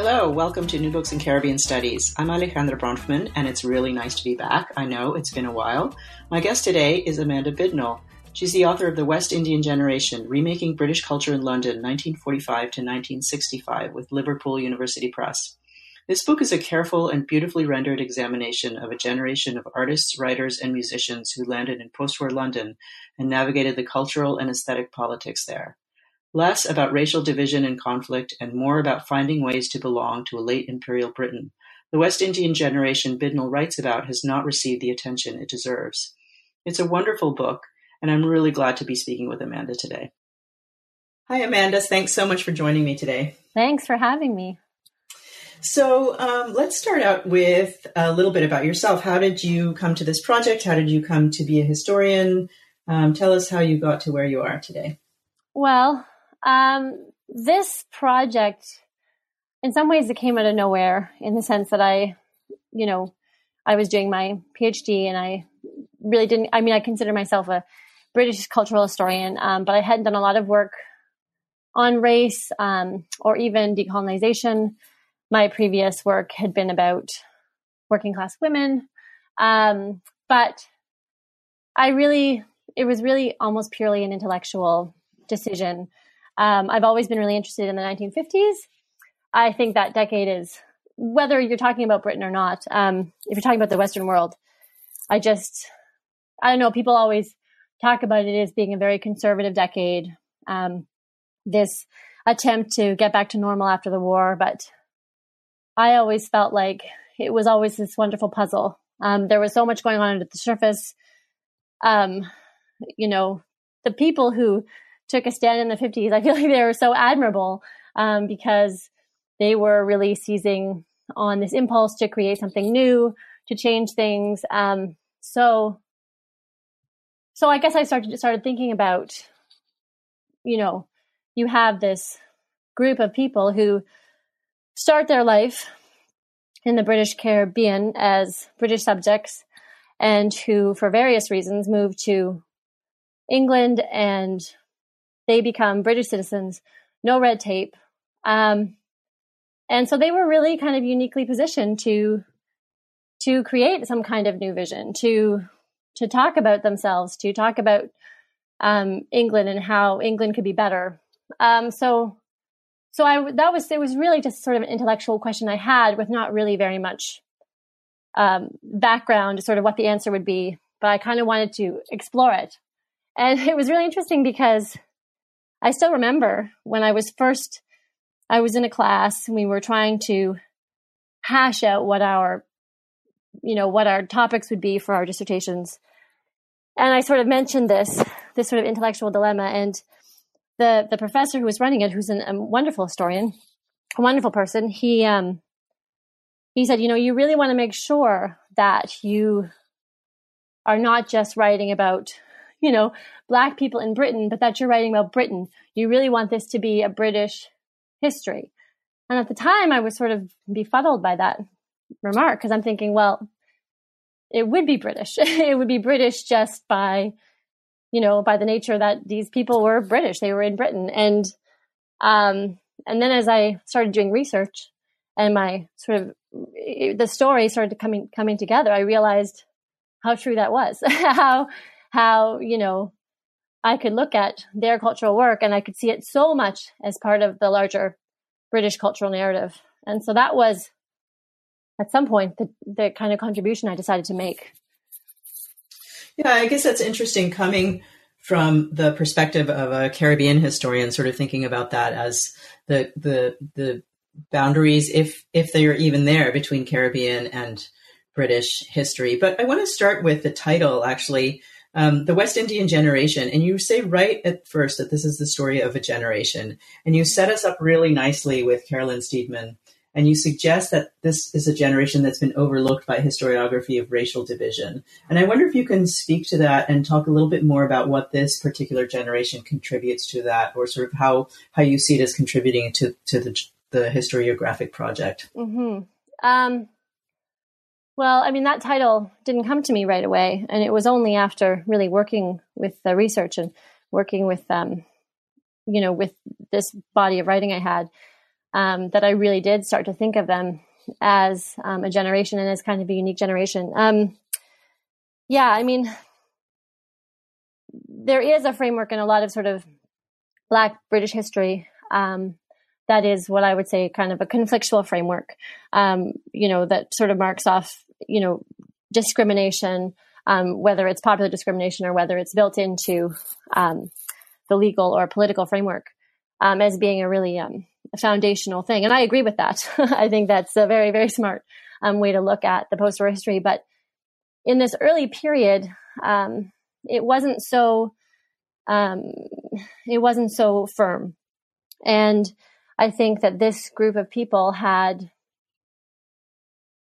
Hello, welcome to New Books in Caribbean Studies. I'm Alejandra Bronfman, and it's really nice to be back. I know it's been a while. My guest today is Amanda Bidnell. She's the author of The West Indian Generation Remaking British Culture in London, 1945 to 1965, with Liverpool University Press. This book is a careful and beautifully rendered examination of a generation of artists, writers, and musicians who landed in post war London and navigated the cultural and aesthetic politics there. Less about racial division and conflict, and more about finding ways to belong to a late imperial Britain, the West Indian generation Bidnell writes about has not received the attention it deserves. It's a wonderful book, and I'm really glad to be speaking with Amanda today. Hi, Amanda. Thanks so much for joining me today. Thanks for having me. So, um, let's start out with a little bit about yourself. How did you come to this project? How did you come to be a historian? Um, tell us how you got to where you are today. Well, um, this project, in some ways, it came out of nowhere in the sense that I, you know, I was doing my PhD and I really didn't, I mean, I consider myself a British cultural historian, um, but I hadn't done a lot of work on race um, or even decolonization. My previous work had been about working class women. Um, but I really, it was really almost purely an intellectual decision um, I've always been really interested in the 1950s. I think that decade is, whether you're talking about Britain or not, um, if you're talking about the Western world, I just, I don't know, people always talk about it as being a very conservative decade. Um, this attempt to get back to normal after the war, but I always felt like it was always this wonderful puzzle. Um, there was so much going on under the surface. Um, you know, the people who took a stand in the 50s, I feel like they were so admirable um, because they were really seizing on this impulse to create something new, to change things. Um, so, so I guess I started started thinking about, you know, you have this group of people who start their life in the British Caribbean as British subjects and who, for various reasons, move to England and they become British citizens, no red tape. Um, and so they were really kind of uniquely positioned to to create some kind of new vision, to to talk about themselves, to talk about um, England and how England could be better. Um, so so I that was it was really just sort of an intellectual question I had with not really very much um, background, sort of what the answer would be, but I kind of wanted to explore it, and it was really interesting because I still remember when I was first, I was in a class and we were trying to hash out what our, you know, what our topics would be for our dissertations. And I sort of mentioned this, this sort of intellectual dilemma. And the, the professor who was running it, who's an, a wonderful historian, a wonderful person, he, um, he said, you know, you really want to make sure that you are not just writing about you know, black people in Britain, but that you're writing about Britain. You really want this to be a British history. And at the time, I was sort of befuddled by that remark because I'm thinking, well, it would be British. it would be British just by, you know, by the nature that these people were British. They were in Britain. And, um, and then as I started doing research and my sort of, the story started coming, coming together, I realized how true that was, how, how, you know, I could look at their cultural work and I could see it so much as part of the larger British cultural narrative. And so that was at some point the, the kind of contribution I decided to make. Yeah, I guess that's interesting coming from the perspective of a Caribbean historian, sort of thinking about that as the the the boundaries, if if they are even there, between Caribbean and British history. But I want to start with the title, actually, um, the West Indian generation, and you say right at first that this is the story of a generation, and you set us up really nicely with Carolyn Steedman, and you suggest that this is a generation that's been overlooked by historiography of racial division. And I wonder if you can speak to that and talk a little bit more about what this particular generation contributes to that, or sort of how how you see it as contributing to to the the historiographic project. Mm-hmm. Um, well, I mean, that title didn't come to me right away. And it was only after really working with the research and working with, um, you know, with this body of writing I had, um, that I really did start to think of them as um, a generation and as kind of a unique generation. Um, yeah, I mean, there is a framework in a lot of sort of Black British history um, that is what I would say kind of a conflictual framework, um, you know, that sort of marks off you know, discrimination, um, whether it's popular discrimination or whether it's built into um, the legal or political framework, um, as being a really um, foundational thing. And I agree with that. I think that's a very, very smart um, way to look at the post-war history. But in this early period, um, it wasn't so it wasn't so firm, and I think that this group of people had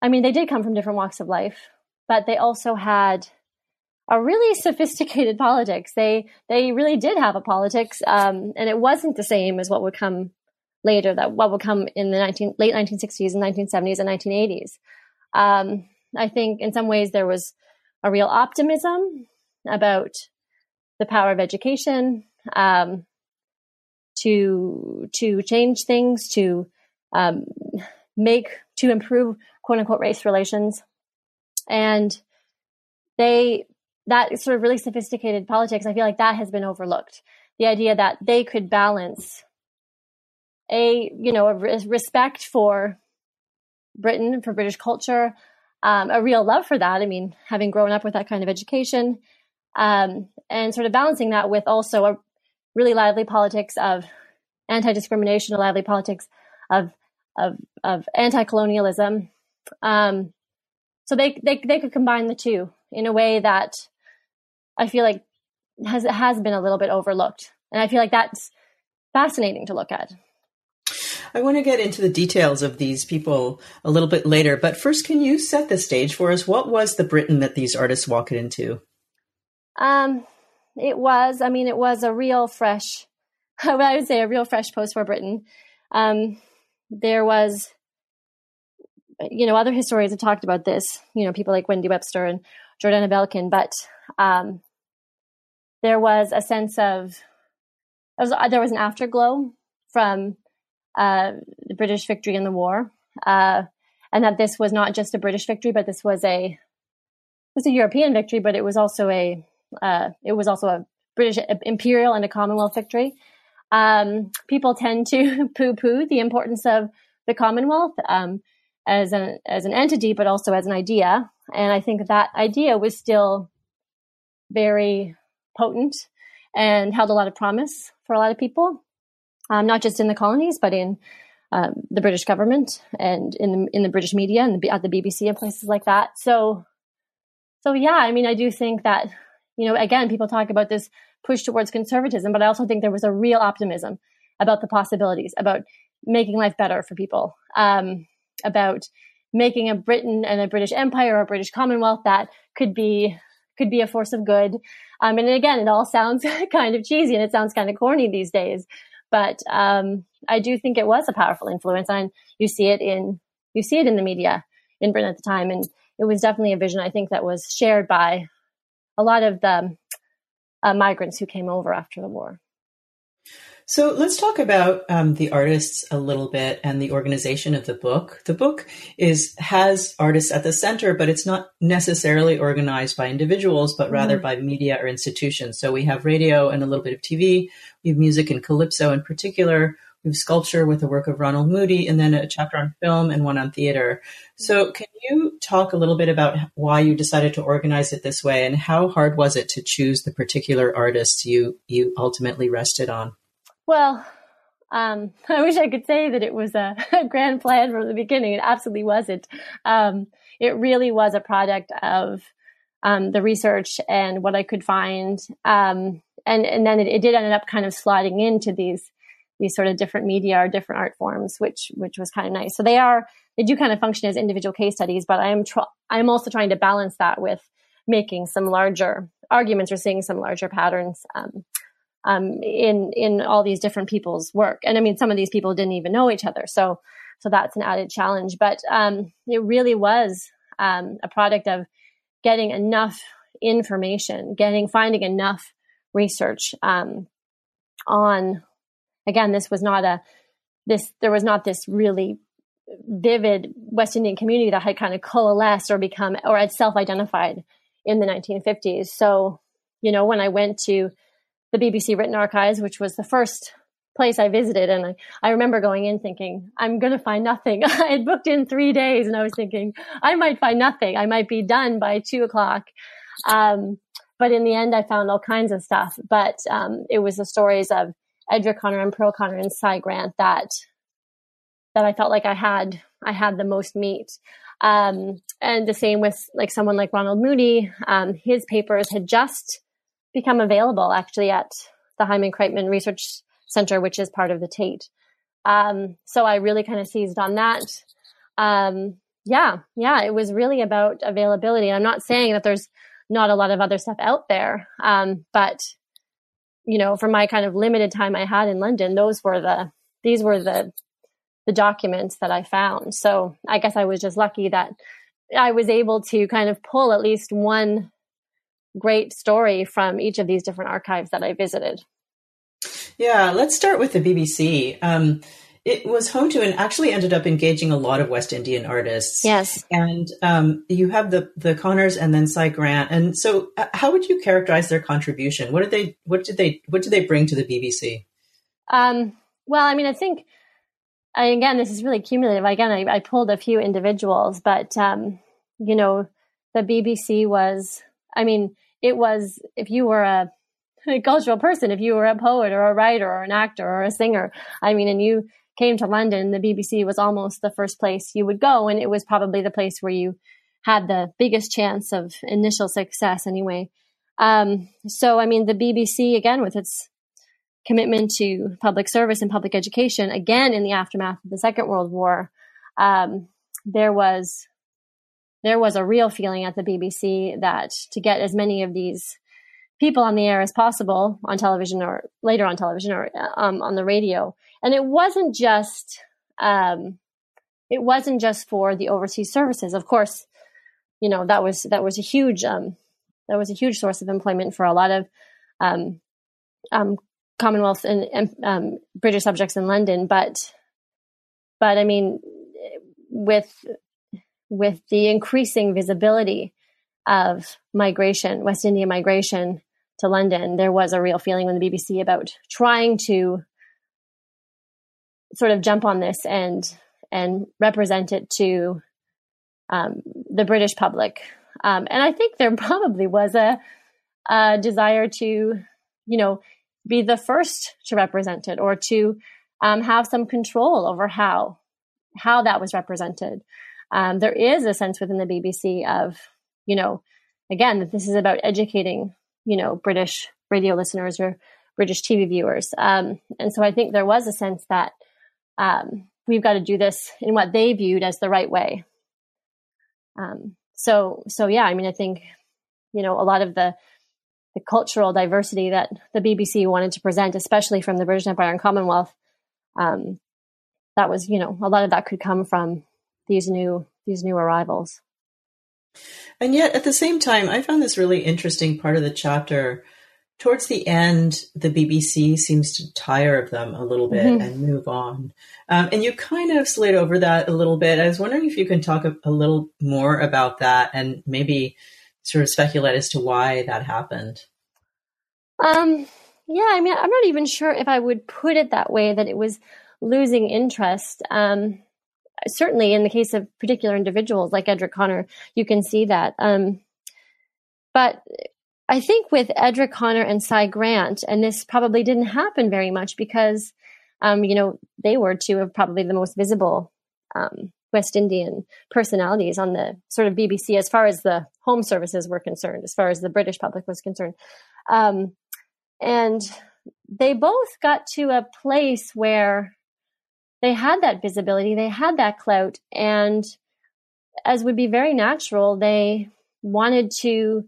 I mean, they did come from different walks of life, but they also had a really sophisticated politics. They they really did have a politics, um, and it wasn't the same as what would come later. That what would come in the 19, late 1960s and 1970s and 1980s. Um, I think in some ways there was a real optimism about the power of education um, to to change things, to um, make to improve quote unquote race relations. And they, that sort of really sophisticated politics, I feel like that has been overlooked. The idea that they could balance a, you know, a respect for Britain, for British culture, um, a real love for that. I mean, having grown up with that kind of education, um, and sort of balancing that with also a really lively politics of anti-discrimination, a lively politics of of, of anti-colonialism, um, so they, they they could combine the two in a way that I feel like has has been a little bit overlooked, and I feel like that's fascinating to look at. I want to get into the details of these people a little bit later, but first, can you set the stage for us? What was the Britain that these artists walked into? Um, it was, I mean, it was a real fresh, I would say, a real fresh post-war Britain. Um, there was you know, other historians have talked about this, you know, people like Wendy Webster and Jordanna Bailkin, but um, there was a sense of, was, there was an afterglow from uh, the British victory in the war, uh, and that this was not just a British victory, but this was a was a European victory, but it was also a uh, it was also a British imperial and a Commonwealth victory. Um, people tend to poo-poo the importance of the Commonwealth. Um, as an as an entity, but also as an idea. And I think that idea was still very potent and held a lot of promise for a lot of people, um, not just in the colonies, but in um, the British government and in the in the British media and the, at the BBC and places like that. So, so yeah, I mean, I do think that you know, again, people talk about this push towards conservatism, but I also think there was a real optimism about the possibilities, about making life better for people. Um, about making a Britain and a British Empire or a British Commonwealth that could be could be a force of good. Um, and again, it all sounds kind of cheesy and it sounds kind of corny these days, but um, I do think it was a powerful influence, and you see it in you see it in the media in Britain at the time, and it was definitely a vision I think that was shared by a lot of the uh, migrants who came over after the war. So let's talk about um, the artists a little bit and the organization of the book. The book is has artists at the center, but it's not necessarily organized by individuals, but rather mm-hmm. by media or institutions. So we have radio and a little bit of TV. We have music and calypso in particular. We have sculpture with the work of Ronald Moody, and then a chapter on film and one on theater. So can you talk a little bit about why you decided to organize it this way, and how hard was it to choose the particular artists you you ultimately rested on? Well, um, I wish I could say that it was a, a, grand plan from the beginning. It absolutely wasn't. Um, it really was a product of um, the research and what I could find. Um, and and then it, it, did end up kind of sliding into these these sort of different media or different art forms, which which was kind of nice. So they are they do kind of function as individual case studies, but I am tr- I'm also trying to balance that with making some larger arguments or seeing some larger patterns um, um, in in all these different people's work. And I mean, some of these people didn't even know each other, so so that's an added challenge. But um, it really was um, a product of getting enough information, getting finding enough research um, on. Again, this was not a this there was not this really vivid West Indian community that had kind of coalesced or become or had self-identified in the 1950s. So, you know, when I went to the BBC Written Archives, which was the first place I visited, and I, I remember going in thinking, I'm going to find nothing. I had booked in three days, and I was thinking, I might find nothing. I might be done by two o'clock. Um, but in the end, I found all kinds of stuff. But um, it was the stories of Edric Connor and Pearl Connor and Cy Grant that that I felt like I had I had the most meat. Um, and the same with like someone like Ronald Moody. Um, his papers had just become available actually at the Hyman Kreitman Research Center, which is part of the Tate. Um, so I really kind of seized on that. Um, yeah, yeah, it was really about availability. I'm not saying that there's not a lot of other stuff out there, um, but you know, for my kind of limited time I had in London, those were the these were the the documents that I found. So I guess I was just lucky that I was able to kind of pull at least one great story from each of these different archives that I visited. Yeah, let's start with the BBC. Um, it was home to and actually ended up engaging a lot of West Indian artists. Yes, and um, you have the the Connors and then Cy Grant. And so, uh, how would you characterize their contribution? What did they What did they What did they bring to the BBC? Um, well, I mean, I think I, again, this is really cumulative. Again, I, I pulled a few individuals, but um, you know, the BBC was. I mean, it was if you were a, a cultural person, if you were a poet or a writer or an actor or a singer. I mean, and you came to London, the BBC was almost the first place you would go, and it was probably the place where you had the biggest chance of initial success, anyway. Um, so, I mean, the BBC again with its commitment to public service and public education, again in the aftermath of the Second World War, um, there was there was a real feeling at the BBC that to get as many of these people on the air as possible on television or later on television or um, on the radio, and it wasn't just um, it wasn't just for the overseas services. Of course, you know that was that was a huge um, that was a huge source of employment for a lot of um, um, Commonwealth and, and um, British subjects in London, but but I mean, with with the increasing visibility of migration, West Indian migration to London, there was a real feeling in the BBC about trying to sort of jump on this and and represent it to um, the British public. Um, and I think there probably was a, a desire to, you know, be the first to represent it or to um, have some control over how how that was represented. Um, there is a sense within the BBC of, you know, again that this is about educating, you know, British radio listeners or British TV viewers, um, and so I think there was a sense that um, we've got to do this in what they viewed as the right way. Um, so, so yeah, I mean, I think, you know, a lot of the the cultural diversity that the BBC wanted to present, especially from the British Empire and Commonwealth. Um, that was, you know, a lot of that could come from these new these new arrivals. And yet, at the same time, I found this really interesting part of the chapter. Towards the end, the BBC seems to tire of them a little bit mm-hmm. and move on. Um, and you kind of slid over that a little bit. I was wondering if you can talk a, a little more about that and maybe sort of speculate as to why that happened? Um, yeah, I mean, I'm not even sure if I would put it that way that it was losing interest. Um, certainly, in the case of particular individuals like Edric Connor, you can see that. Um, but I think with Edric Connor and Cy Grant, and this probably didn't happen very much because, um, you know, they were two of probably the most visible um, West Indian personalities on the sort of BBC as far as the home services were concerned, as far as the British public was concerned. Um, and they both got to a place where they had that visibility, they had that clout, and as would be very natural, they wanted to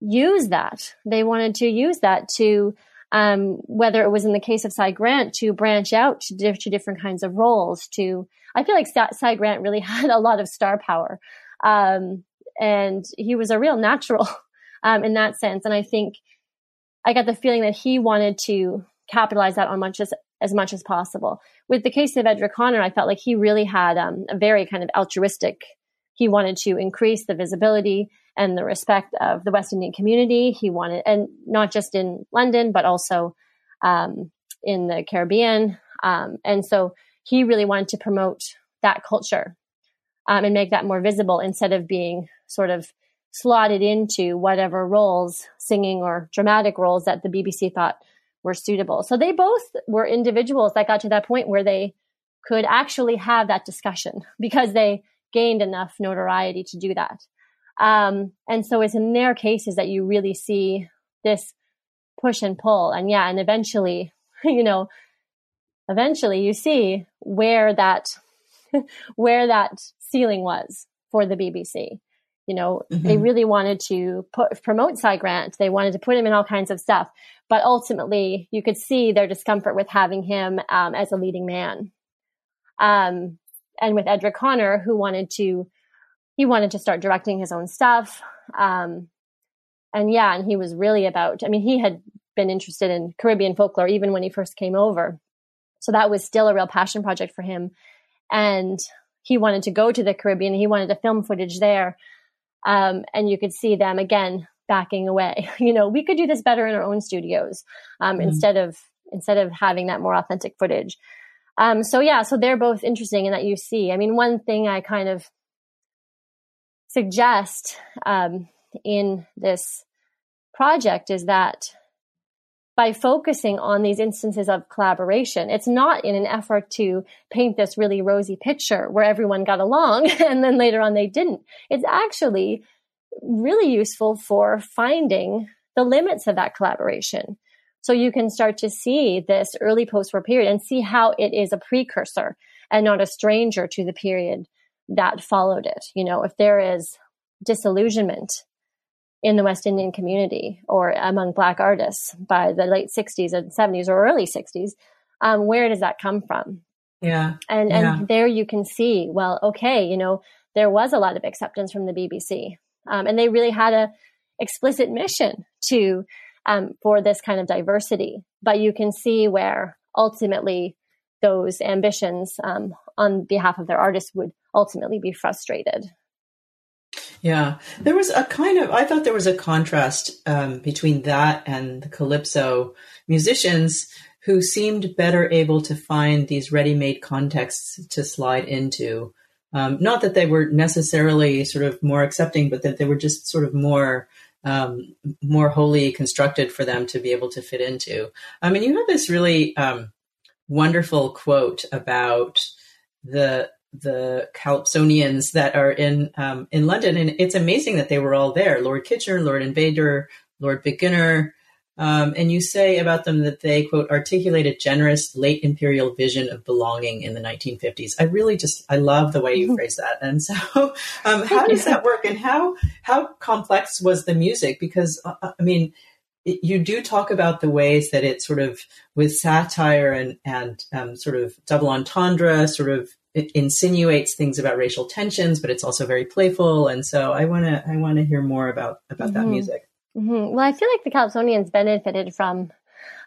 use that. They wanted to use that to, um, whether it was in the case of Cy Grant, to branch out to, to different kinds of roles. To, I feel like Cy Grant really had a lot of star power, um, and he was a real natural um, in that sense. And I think I got the feeling that he wanted to capitalize that on much as as much as possible. With the case of Edric Connor, I felt like he really had um, a very kind of altruistic. He wanted to increase the visibility and the respect of the West Indian community. He wanted, and not just in London, but also um, in the Caribbean. Um, and so he really wanted to promote that culture um, and make that more visible instead of being sort of slotted into whatever roles, singing or dramatic roles that the BBC thought were suitable. So they both were individuals that got to that point where they could actually have that discussion because they gained enough notoriety to do that. Um, and so it's in their cases that you really see this push and pull. And yeah, and eventually, you know, eventually you see where that where that ceiling was for the BBC. You know, mm-hmm. they really wanted to put, promote Cy Grant. They wanted to put him in all kinds of stuff. But ultimately, you could see their discomfort with having him um, as a leading man. Um, and with Edric Connor, who wanted to, he wanted to start directing his own stuff. Um, and yeah, and he was really about, I mean, he had been interested in Caribbean folklore even when he first came over. So that was still a real passion project for him. And he wanted to go to the Caribbean. He wanted to film footage there. Um, and you could see them again backing away. You know, we could do this better in our own studios um, mm instead of instead of having that more authentic footage. Um, so yeah, so they're both interesting in that you see. I mean, one thing I kind of suggest um, in this project is that by focusing on these instances of collaboration, it's not in an effort to paint this really rosy picture where everyone got along and then later on they didn't. It's actually really useful for finding the limits of that collaboration. So you can start to see this early post war period and see how it is a precursor and not a stranger to the period that followed it. You know, if there is disillusionment in the West Indian community or among Black artists by the late 60s and 70s or early 60s, um, where does that come from? Yeah. And, yeah. and there you can see, well, okay, you know, there was a lot of acceptance from the BBC. Um, and they really had a explicit mission to, um, for this kind of diversity. But you can see where ultimately those ambitions um, on behalf of their artists would ultimately be frustrated. Yeah, there was a kind of, I thought there was a contrast um, between that and the Calypso musicians who seemed better able to find these ready made contexts to slide into. Um, not that they were necessarily sort of more accepting, but that they were just sort of more um, more wholly constructed for them to be able to fit into. I mean, you have this really um, wonderful quote about the the Calypsonians that are in um, in London, and it's amazing that they were all there. Lord Kitchener, Lord Invader, Lord Beginner, um, and you say about them that they quote articulate a generous late imperial vision of belonging in the 1950s. I really just I love the way you mm-hmm. phrase that. And so, um, how does that work, and how how complex was the music? Because uh, uh I mean. You do talk about the ways that it sort of with satire and and um, sort of double entendre sort of it insinuates things about racial tensions, but it's also very playful. And so I want to I want to hear more about about mm-hmm. that music. Mm-hmm. Well, I feel like the Calypsonians benefited from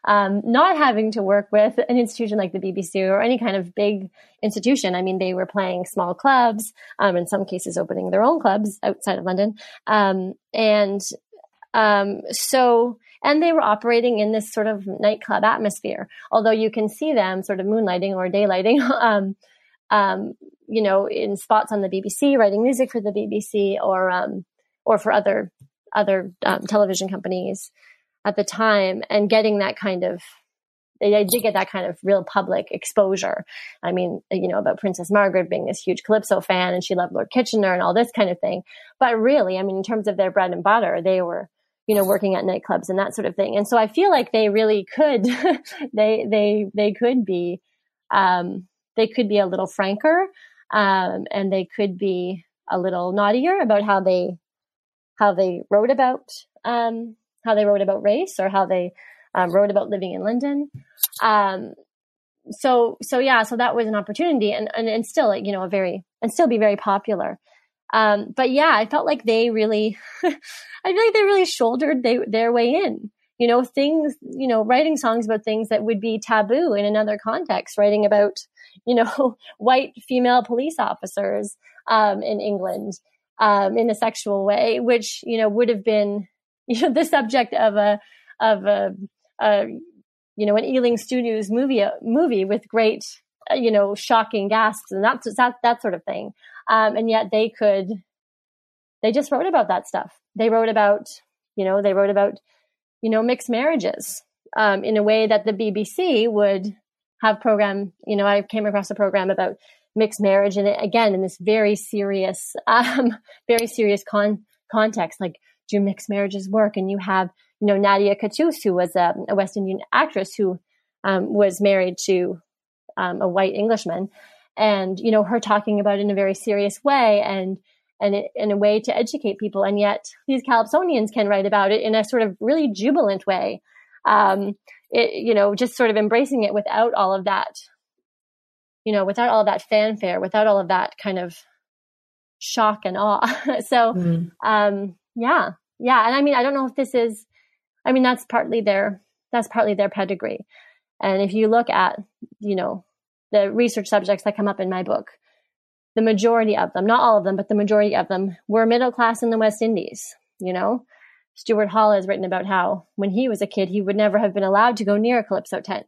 um, not having to work with an institution like the BBC or any kind of big institution. I mean, they were playing small clubs, um, in some cases opening their own clubs outside of London, um, and um, so and they were operating in this sort of nightclub atmosphere. Although you can see them sort of moonlighting or daylighting. Um, you know, in spots on the BBC, writing music for the BBC or um, or for other other um, television companies at the time, and getting that kind of they, did get that kind of real public exposure. I mean, you know, about Princess Margaret being this huge Calypso fan and she loved Lord Kitchener and all this kind of thing. But really, I mean, in terms of their bread and butter, they were, you know, working at nightclubs and that sort of thing. And so I feel like they really could, they, they, they could be, um, they could be a little franker, um, and they could be a little naughtier about how they, how they wrote about, um, how they wrote about race or how they um, wrote about living in London. Um, so, so yeah, so that was an opportunity and, and, and still, like, you know, a very, and still be very popular. Um, but yeah, I felt like they really, I feel like they really shouldered they, their way in, you know, things, you know, writing songs about things that would be taboo in another context, writing about, you know, white female police officers, um, in England, um, in a sexual way, which, you know, would have been, you know, the subject of a, of a, a you know, an Ealing Studios movie, movie with great, uh, you know, shocking gasps and that, that, that sort of thing. Um, and yet they could, they just wrote about that stuff. They wrote about, you know, they wrote about, you know, mixed marriages, um, in a way that the BBC would have program, you know, I came across a program about mixed marriage and again, in this very serious, um, very serious con- context, like do mixed marriages work? And you have, you know, Nadia Cattouse, who was a, a West Indian actress who um, was married to um, a white Englishman, and you know, her talking about it in a very serious way and and it, in a way to educate people. And yet, these Calypsonians can write about it in a sort of really jubilant way. It, you know, just sort of embracing it without all of that, you know, without all of that fanfare, without all of that kind of shock and awe. so, mm. um, yeah. Yeah. And I mean, I don't know if this is, I mean, that's partly their, that's partly their pedigree. And if you look at, you know, the research subjects that come up in my book, the majority of them, not all of them, but the majority of them were middle class in the West Indies, you know? Stuart Hall has written about how when he was a kid, he would never have been allowed to go near a Calypso tent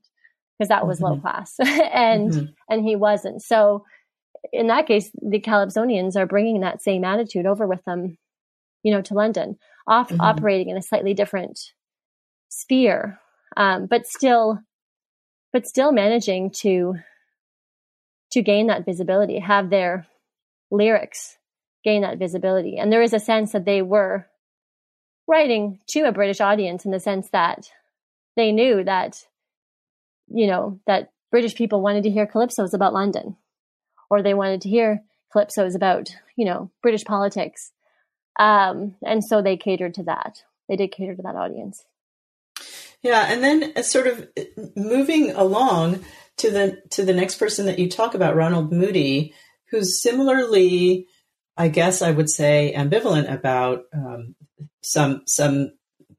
because that was mm-hmm. low class and, mm-hmm. and he wasn't. So in that case, the Calypsonians are bringing that same attitude over with them you know, to London, off mm-hmm. operating in a slightly different sphere, um, but still, but still managing to to gain that visibility, have their lyrics gain that visibility, and there is a sense that they were writing to a British audience in the sense that they knew that, you know, that British people wanted to hear calypsos about London, or they wanted to hear calypsos about, you know, British politics um, and so they catered to that. They did cater to that audience. Yeah, and then uh, sort of uh, moving along to the to the next person that you talk about, Ronald Moody, who's similarly, I guess I would say, ambivalent about um, some some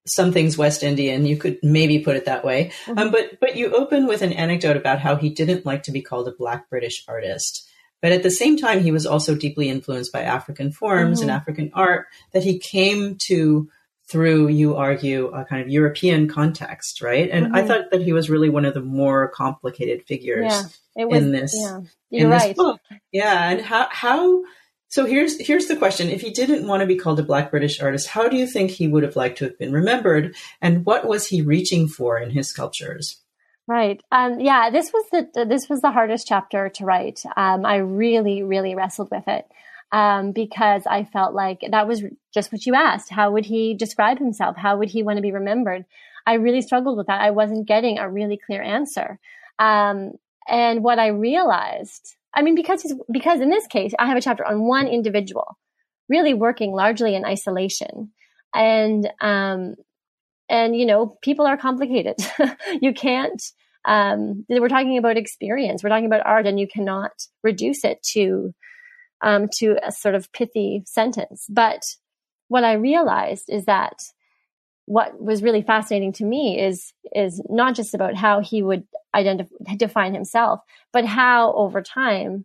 some things West Indian. You could maybe put it that way. Mm-hmm. Um, but but you open with an anecdote about how he didn't like to be called a Black British artist. But at the same time, he was also deeply influenced by African forms mm-hmm. and African art that he came to through, you argue, a kind of European context, right? And mm-hmm. I thought that he was really one of the more complicated figures yeah, was, in this, yeah, in this right. book. Yeah, and how how so here's here's the question: If he didn't want to be called a Black British artist, how do you think he would have liked to have been remembered? And what was he reaching for in his sculptures? Right. Um, yeah, this was the this was the hardest chapter to write. Um, I really, really wrestled with it um, because I felt like that was just what you asked. How would he describe himself? How would he want to be remembered? I really struggled with that. I wasn't getting a really clear answer. Um, and what I realized, I mean, because he's, because in this case, I have a chapter on one individual, really working largely in isolation, and um, and you know people are complicated. You can't um, we're talking about experience. We're talking about art and you cannot reduce it to um, to a sort of pithy sentence. But what i realized is that what was really fascinating to me is is not just about how he would identify define himself but how over time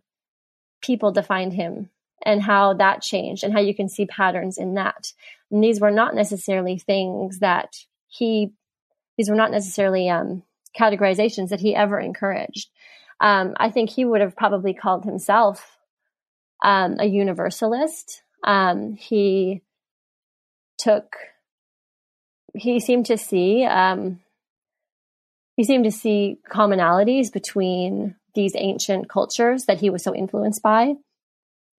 people defined him and how that changed and how you can see patterns in that and these were not necessarily things that he these were not necessarily um, categorizations that he ever encouraged. Um, I think he would have probably called himself um, a universalist. Um, he took he seemed to see um, he seemed to see commonalities between these ancient cultures that he was so influenced by.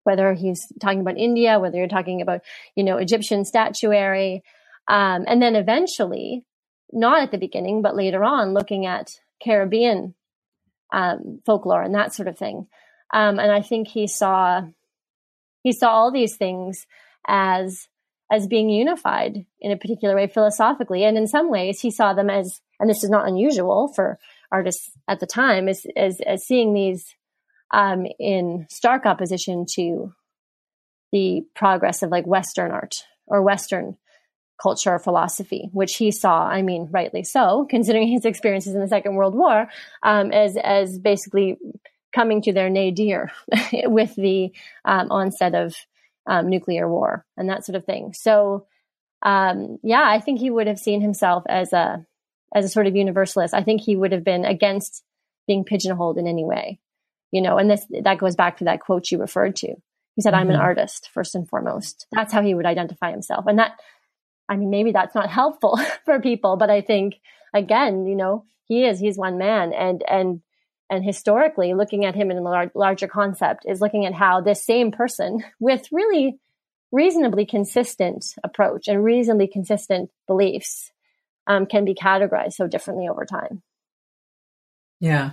Whether he's talking about India, whether you're talking about, you know, Egyptian statuary, um, and then eventually, not at the beginning, but later on, looking at Caribbean um, folklore and that sort of thing. Um, and I think he saw he saw all these things as as being unified in a particular way philosophically, and in some ways he saw them as, and this is not unusual for artists at the time, as as, as seeing these um, in stark opposition to the progress of like Western art or Western culture or philosophy, which he saw, I mean, rightly so, considering his experiences in the Second World War, um, as as basically coming to their nadir with the um, onset of um, nuclear war and that sort of thing. So, um, yeah, I think he would have seen himself as a as a sort of universalist. I think he would have been against being pigeonholed in any way, you know. And this that goes back to that quote you referred to. He said, mm-hmm. "I'm an mm-hmm. artist first and foremost." That's how he would identify himself, and that I mean, maybe that's not helpful for people, but I think again, you know, he is, he's one man and, and, and historically looking at him in a lar- larger concept is looking at how this same person with really reasonably consistent approach and reasonably consistent beliefs um, can be categorized so differently over time. Yeah.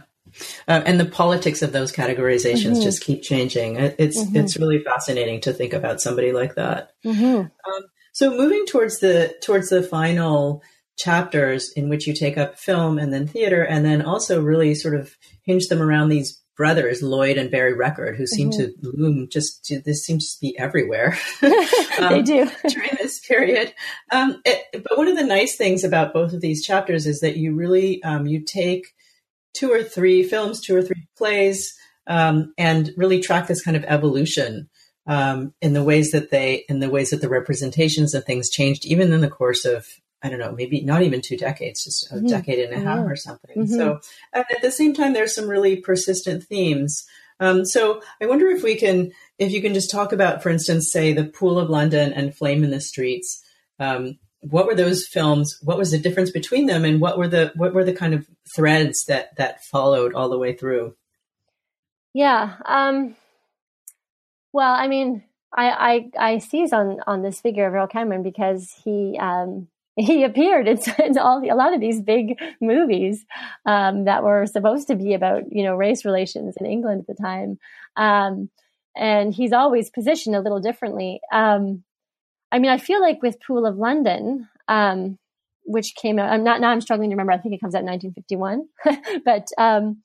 Uh, and the politics of those categorizations mm-hmm. just keep changing. It's mm-hmm. it's really fascinating to think about somebody like that. Mm-hmm. Um, so moving towards the towards the final chapters in which you take up film and then theater, and then also really sort of hinge them around these brothers, Lloyd and Barry Reckord, who seem mm-hmm. to loom just to, this seems to be everywhere. um, they do during this period. Um, it, but one of the nice things about both of these chapters is that you really um, you take two or three films, two or three plays, um, and really track this kind of evolution um, in the ways that they, in the ways that the representations of things changed, even in the course of, I don't know, maybe not even two decades, just a mm-hmm. decade and a half mm-hmm. or something. Mm-hmm. So at the same time, there's some really persistent themes. Um, so I wonder if we can, if you can just talk about, for instance, say the Pool of London and Flame in the Streets. Um, what were those films? What was the difference between them, and what were the what were the kind of threads that that followed all the way through? Yeah, um, well, I mean, I I, I seize on on this figure of Earl Cameron because he um, he appeared in, in all the, a lot of these big movies um, that were supposed to be about you know race relations in England at the time, um, and he's always positioned a little differently. Um, I mean, I feel like with Pool of London, um, which came out, I'm not now. I'm struggling to remember. I think it comes out in 1951, but um,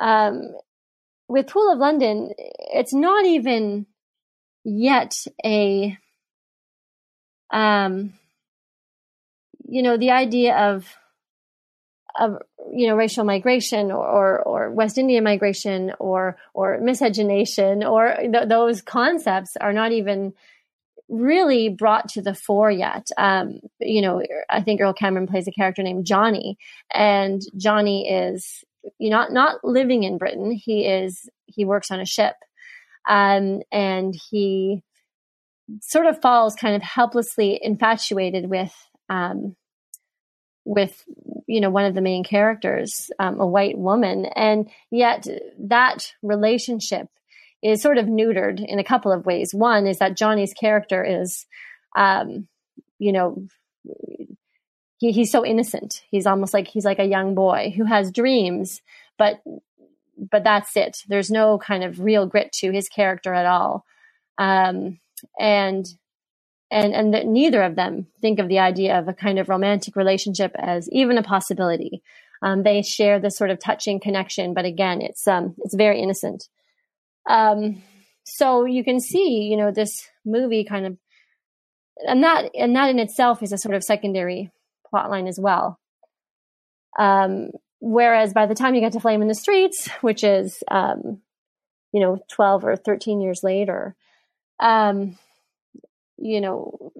um, with Pool of London, it's not even yet a, um, you know, the idea of, of you know racial migration or, or, West Indian migration or or miscegenation or th- those concepts are not even really brought to the fore yet. Um, you know, I think Earl Cameron plays a character named Johnny, and Johnny is you not not living in Britain. He is he works on a ship, um, and he sort of falls kind of helplessly infatuated with um, with you know one of the main characters, um, a white woman, and yet that relationship is sort of neutered in a couple of ways. One is that Johnny's character is, um, you know, he, he's so innocent. He's almost like he's like a young boy who has dreams, but but that's it. There's no kind of real grit to his character at all, um, and and and that neither of them think of the idea of a kind of romantic relationship as even a possibility. Um, they share this sort of touching connection, but again, it's um, it's very innocent. Um, so you can see, you know, this movie kind of, and that and that in itself is a sort of secondary plotline as well. Um, whereas by the time you get to Flame in the Streets, which is, um, you know, 12 or 13 years later, um, you know,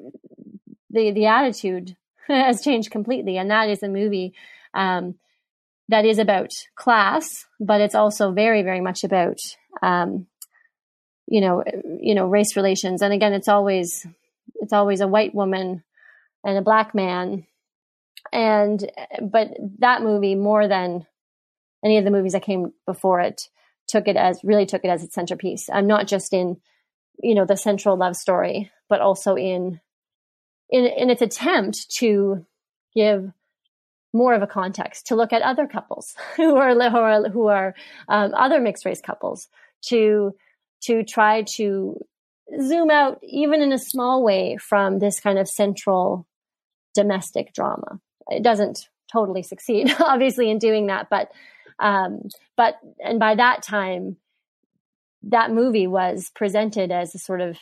the, the attitude has changed completely. And that is a movie, um, that is about class, but it's also very, very much about, um, you know, you know, race relations. And again, it's always, it's always a white woman and a black man and but that movie more than any of the movies that came before it took it as really took it as its centerpiece. I'm um, not just in you know the central love story, but also in in in its attempt to give more of a context to look at other couples who are who are, who are um, other mixed race couples to to try to zoom out even in a small way from this kind of central domestic drama. It doesn't totally succeed, obviously, in doing that, but um, but and by that time, that movie was presented as a sort of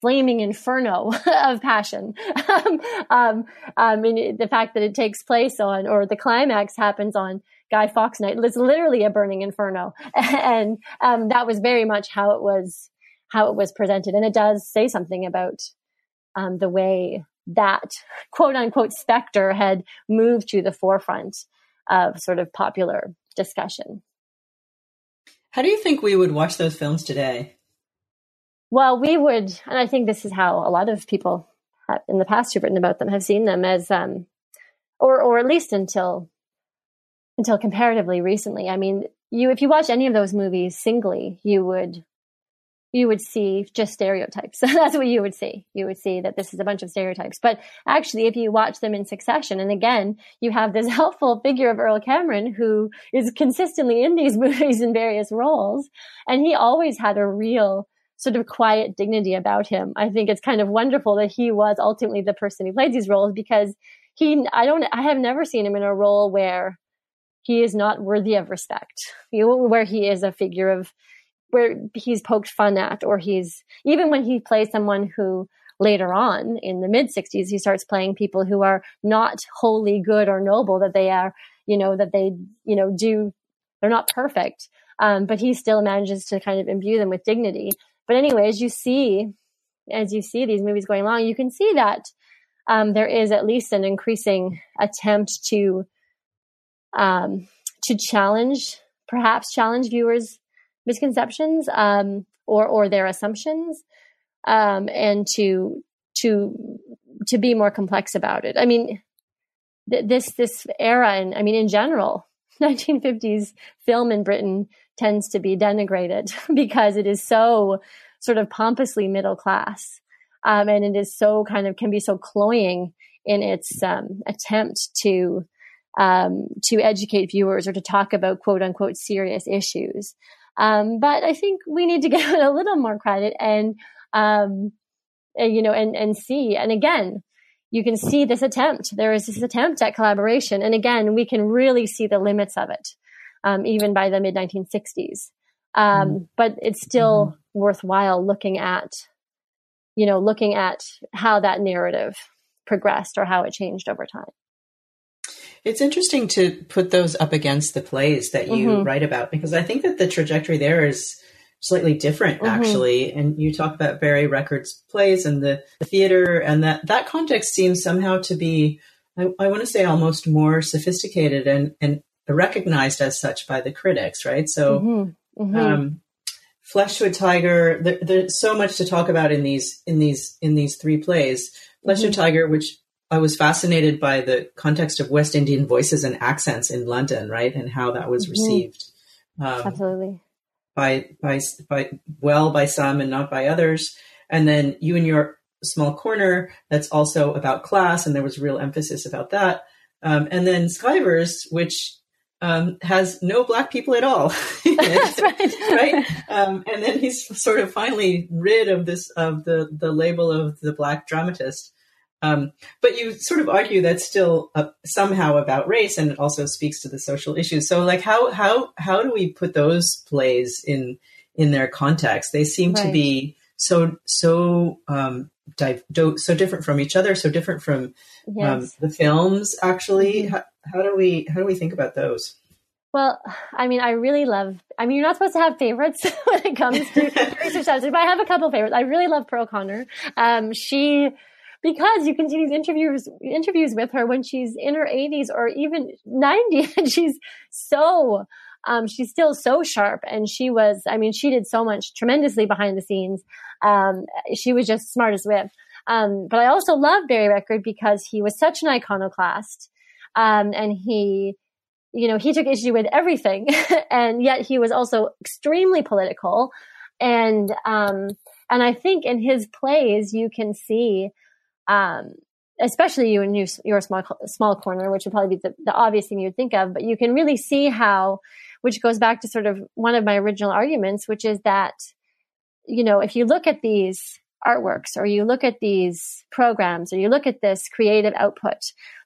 flaming inferno of passion. um, um, I mean, the fact that it takes place on, or the climax happens on Guy Fawkes night, it's literally a burning inferno, and um, that was very much how it was how it was presented, and it does say something about um, the way that quote unquote specter had moved to the forefront of sort of popular discussion. How do you think we would watch those films today? Well, we would, and I think this is how a lot of people have, in the past who've written about them have seen them as, um, or or at least until until comparatively recently. I mean, you if you watch any of those movies singly, you would you would see just stereotypes. That's what you would see. You would see that this is a bunch of stereotypes. But actually, if you watch them in succession, and again, you have this helpful figure of Earl Cameron who is consistently in these movies in various roles, and he always had a real sort of quiet dignity about him. I think it's kind of wonderful that he was ultimately the person who played these roles because he, I don't, I have never seen him in a role where he is not worthy of respect, you know, where he is a figure of where he's poked fun at, or he's even when he plays someone who later on in the mid 60s he starts playing people who are not wholly good or noble that they are you know that they you know do they're not perfect um, but he still manages to kind of imbue them with dignity but anyway as you see as you see these movies going along you can see that um, there is at least an increasing attempt to um, to challenge perhaps challenge viewers misconceptions um, or or their assumptions, um, and to to to be more complex about it. I mean, th- this this era, and I mean in general, 1950s film in Britain tends to be denigrated because it is so sort of pompously middle class, um, and it is so kind of can be so cloying in its um, attempt to um, to educate viewers or to talk about quote unquote serious issues. Um, but I think we need to give it a little more credit and, um, and, you know, and, and see. And again, you can see this attempt. There is this attempt at collaboration. And again, we can really see the limits of it, um, even by the mid 1960s. Um, mm-hmm. But it's still mm-hmm. worthwhile looking at, you know, looking at how that narrative progressed or how it changed over time. It's interesting to put those up against the plays that you mm-hmm. write about because I think that the trajectory there is slightly different mm-hmm. actually and you talk about Barry Reckord's plays and the, the, theater and that that context seems somehow to be I, I want to say almost more sophisticated and and recognized as such by the critics right so mm-hmm. mm-hmm. um, Flesh to a Tiger there, there's so much to talk about in these in these in these three plays Flesh to a mm-hmm. Tiger which I was fascinated by the context of West Indian voices and accents in London, right, and how that was mm-hmm. received. Um, Absolutely. By by by well by some and not by others, and then you and your small corner that's also about class, and there was real emphasis about that. Um, and then Skyvers, which um, has no black people at all. That's right. right? Um, and then he's sort of finally rid of this of the the label of the black dramatist. Um, but you sort of argue that's still uh, somehow about race, and it also speaks to the social issues. So, like, how how how do we put those plays in in their context? They seem right. to be so so um, di- do- so different from each other, so different from um, yes. the films. Actually, mm-hmm. How, do we how do we think about those? Well, I mean, I really love. I mean, you're not supposed to have favorites when it comes to research but I have a couple favorites. I really love Pearl Connor. Um, she because you can see these interviews interviews with her when she's in her 80s or even 90 and she's so um, she's still so sharp and she was i mean she did so much tremendously behind the scenes um, she was just smart as whip um, but i also love Barry Reckord because he was such an iconoclast um, and he you know he took issue with everything. And yet he was also extremely political. And um, and i think in his plays you can see um, especially you in your, your small small corner which would probably be the, the obvious thing you'd think of but you can really see how which goes back to sort of one of my original arguments which is that you know if you look at these artworks or you look at these programs or you look at this creative output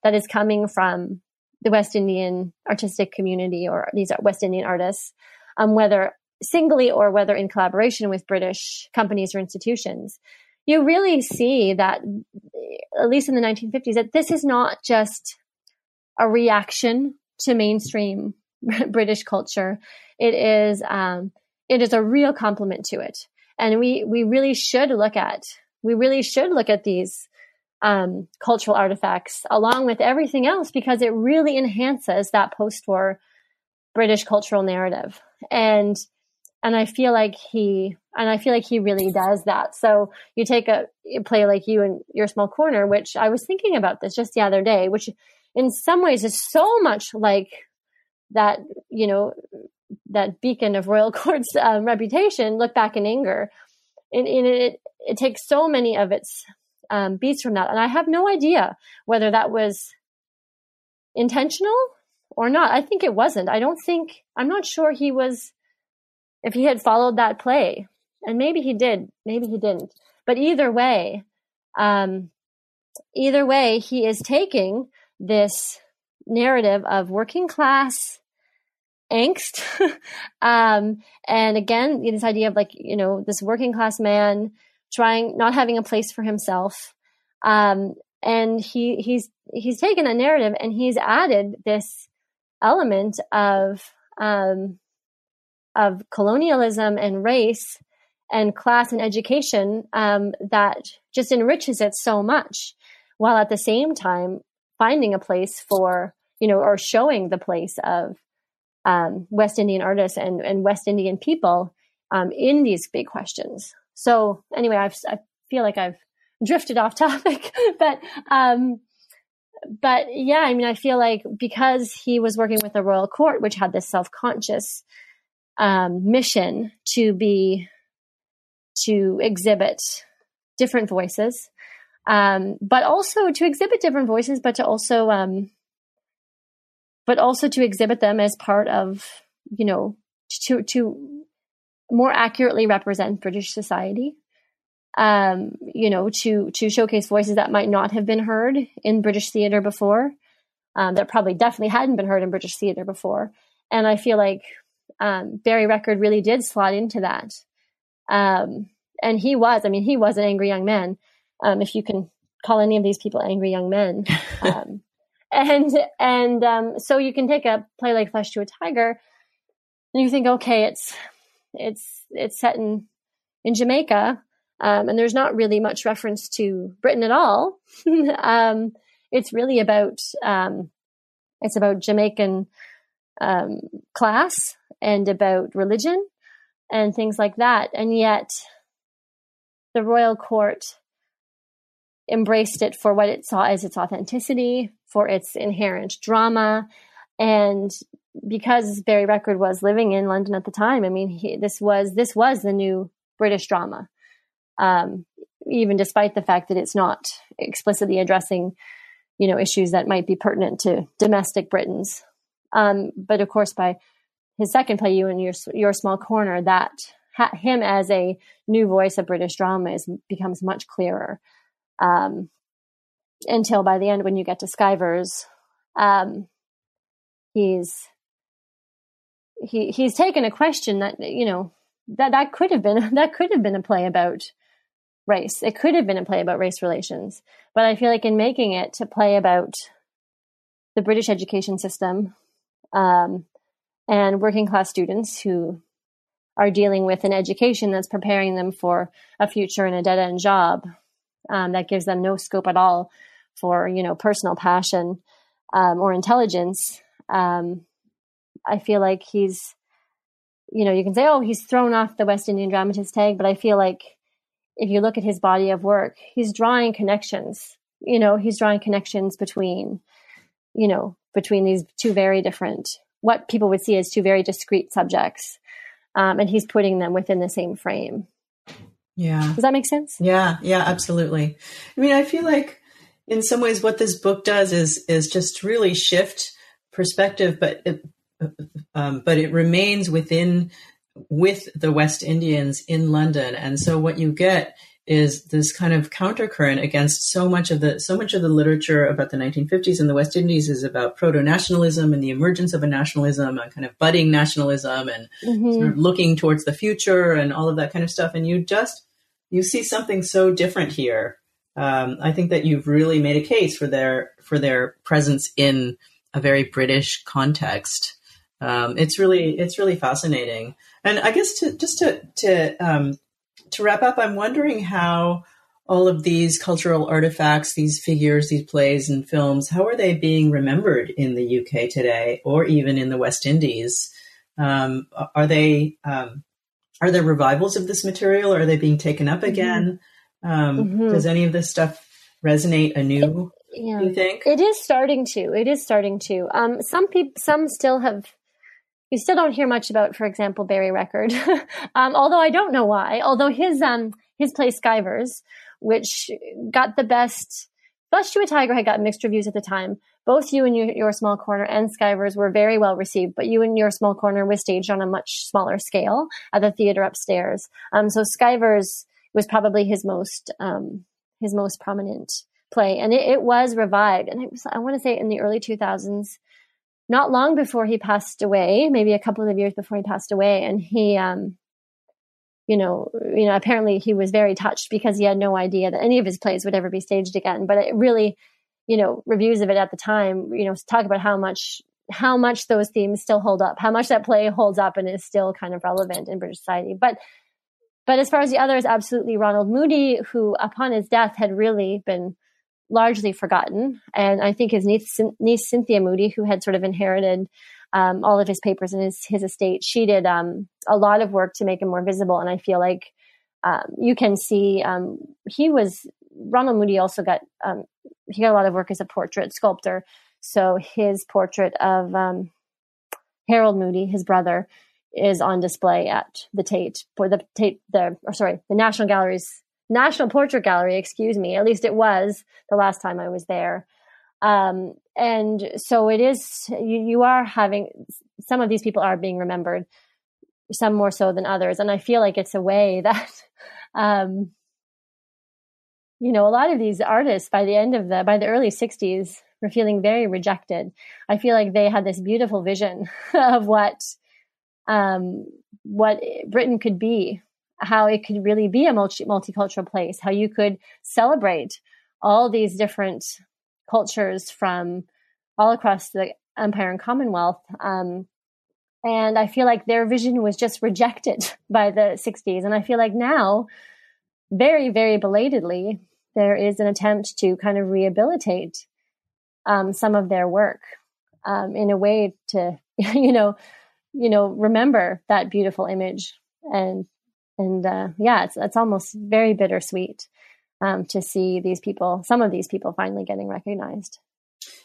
that is coming from the West Indian artistic community or these West Indian artists, um, whether singly or whether in collaboration with British companies or institutions, you really see that, at least in the 1950s, that this is not just a reaction to mainstream British culture. It is um, it is a real complement to it, and we we really should look at we really should look at these um, cultural artifacts along with everything else because it really enhances that post-war British cultural narrative. And and I feel like he and I feel like he really does that. So you take a, a play like you and your small corner, which I was thinking about this just the other day, which in some ways is so much like that, you know, that beacon of royal court's um, reputation. Look back in anger, and, and it it takes so many of its um, beats from that. And I have no idea whether that was intentional or not. I think it wasn't. I don't think, I'm not sure he was, if he had followed that play. And maybe he did, maybe he didn't. But either way, um, either way, he is taking this narrative of working class angst. um, and again, this idea of like, you know, this working class man trying not having a place for himself um, and he he's he's taken a narrative and he's added this element of um, of colonialism and race and class and education um, that just enriches it so much while at the same time finding a place for you know or showing the place of um, west indian artists and, and west indian people um, in these big questions. So anyway, I've, I feel like I've drifted off topic, but, um, but yeah, I mean, I feel like because he was working with the royal court, which had this self-conscious, um, mission to be, to exhibit different voices, um, but also to exhibit different voices, but to also, um, but also to exhibit them as part of, you know, to, to more accurately represent British society. Um, you know, to to showcase voices that might not have been heard in British theater before, um, that probably definitely hadn't been heard in British theater before. And I feel like um, Barry Reckord really did slot into that. Um, and he was, I mean, he was an angry young man. Um, if you can call any of these people angry young men. Um, and and um, so you can take a play like Flesh to a Tiger, and you think, okay, it's it's it's set in in Jamaica, um, and there's not really much reference to Britain at all. um, it's really about um, it's about Jamaican um, class and about religion and things like that, and yet the royal court embraced it for what it saw as its authenticity, for its inherent drama, and because Barry Reckord was living in London at the time, I mean, he, this was this was the new British drama, um, even despite the fact that it's not explicitly addressing, you know, issues that might be pertinent to domestic Britons. Um, but of course, by his second play, you and your your small corner, that ha- him as a new voice of British drama is becomes much clearer. Um, until by the end, when you get to Skyvers, um, he's he he's taken a question that you know that that could have been that could have been a play about race. It could have been a play about race relations, but I feel like in making it to play about the British education system um, and working class students who are dealing with an education that's preparing them for a future in a dead end job um, that gives them no scope at all for you know personal passion um, or intelligence. Um, I feel like he's, you know, you can say, oh, he's thrown off the West Indian dramatist tag, but I feel like if you look at his body of work, he's drawing connections. You know, he's drawing connections between you know, between these two very different, what people would see as two very discrete subjects. Um, and he's putting them within the same frame. Yeah. Does that make sense? Yeah. Yeah, absolutely. I mean, I feel like in some ways what this book does is, is just really shift perspective, but it, um, but it remains within with the West Indians in London. And so what you get is this kind of countercurrent against so much of the so much of the literature about the 1950s in the West Indies is about proto-nationalism and the emergence of a nationalism, and kind of budding nationalism, and mm-hmm. sort of looking towards the future and all of that kind of stuff. And you just you see something so different here. Um, I think that you've really made a case for their for their presence in a very British context. Um, it's really it's really fascinating. And I guess to just to to um, to wrap up, I'm wondering how all of these cultural artifacts, these figures, these plays and films, how are they being remembered in the UK today, or even in the West Indies? Um, are they um, are there revivals of this material? Or are they being taken up mm-hmm. again? Um, mm-hmm. Does any of this stuff resonate anew? yeah. you think it is starting to? It is starting to. Um, some people, some still have you still don't hear much about, for example, Barry Reckord. um, although I don't know why. Although his um his play Skyvers, which got the best, Flesh to a Tiger had got mixed reviews at the time. Both you and your, Small Corner and Skyvers were very well received, but you and your Small Corner was staged on a much smaller scale at the theater upstairs. Um, so Skyvers was probably his most um, his most prominent play, and it, it was revived. And was, I want to say in the early 2000s not long before he passed away, maybe a couple of years before he passed away, and he, um, you know, you know, apparently he was very touched because he had no idea that any of his plays would ever be staged again. But it really, you know, reviews of it at the time, you know, talk about how much how much those themes still hold up, how much that play holds up and is still kind of relevant in British society. But but as far as the others, absolutely Ronald Moody, who upon his death had really been largely forgotten. And I think his niece, niece Cynthia Moody, who had sort of inherited um, all of his papers and his, his estate, she did um, a lot of work to make him more visible. And I feel like um, you can see um, he was Ronald Moody also got um, he got a lot of work as a portrait sculptor. So his portrait of um, Harold Moody, his brother, is on display at the Tate for the Tate the or sorry the National Gallery's National Portrait Gallery, excuse me. At least it was the last time I was there. Um, and so it is, you, you are having, some of these people are being remembered, some more so than others. And I feel like it's a way that, um, you know, a lot of these artists by the end of the, by the early 60s were feeling very rejected. I feel like they had this beautiful vision of what, um, what Britain could be how it could really be a multi- multicultural place, how you could celebrate all these different cultures from all across the empire and commonwealth. Um, and I feel like their vision was just rejected by the 60s. And I feel like now, very, very belatedly, there is an attempt to kind of rehabilitate um, some of their work um, in a way to, you know, you know, remember that beautiful image and and uh, yeah, it's it's almost very bittersweet um, to see these people, some of these people, finally getting recognized.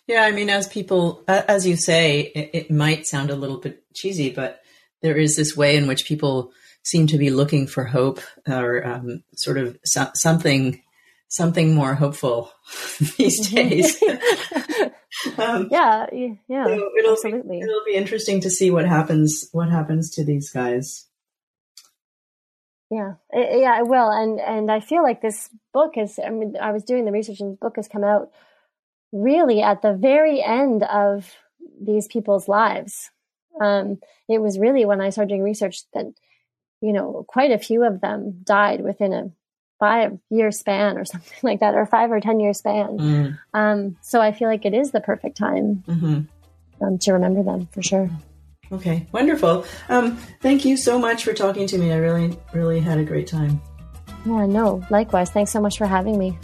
Yeah, I mean, as people, as you say, it, it might sound a little bit cheesy, but there is this way in which people seem to be looking for hope or um, sort of so- something something more hopeful these days. um, yeah, yeah, so it'll absolutely. Be, it'll be interesting to see what happens. What happens to these guys? Yeah, yeah, I will, and and I feel like this book is. I mean, I was doing the research, and the book has come out really at the very end of these people's lives. Um, it was really when I started doing research that you know quite a few of them died within a five year span or something like that, or five or ten year span. Mm. Um, so I feel like it is the perfect time mm-hmm. um, to remember them for sure. Okay, wonderful. Um, thank you so much for talking to me. I really, really had a great time. Yeah, no, likewise. Thanks so much for having me.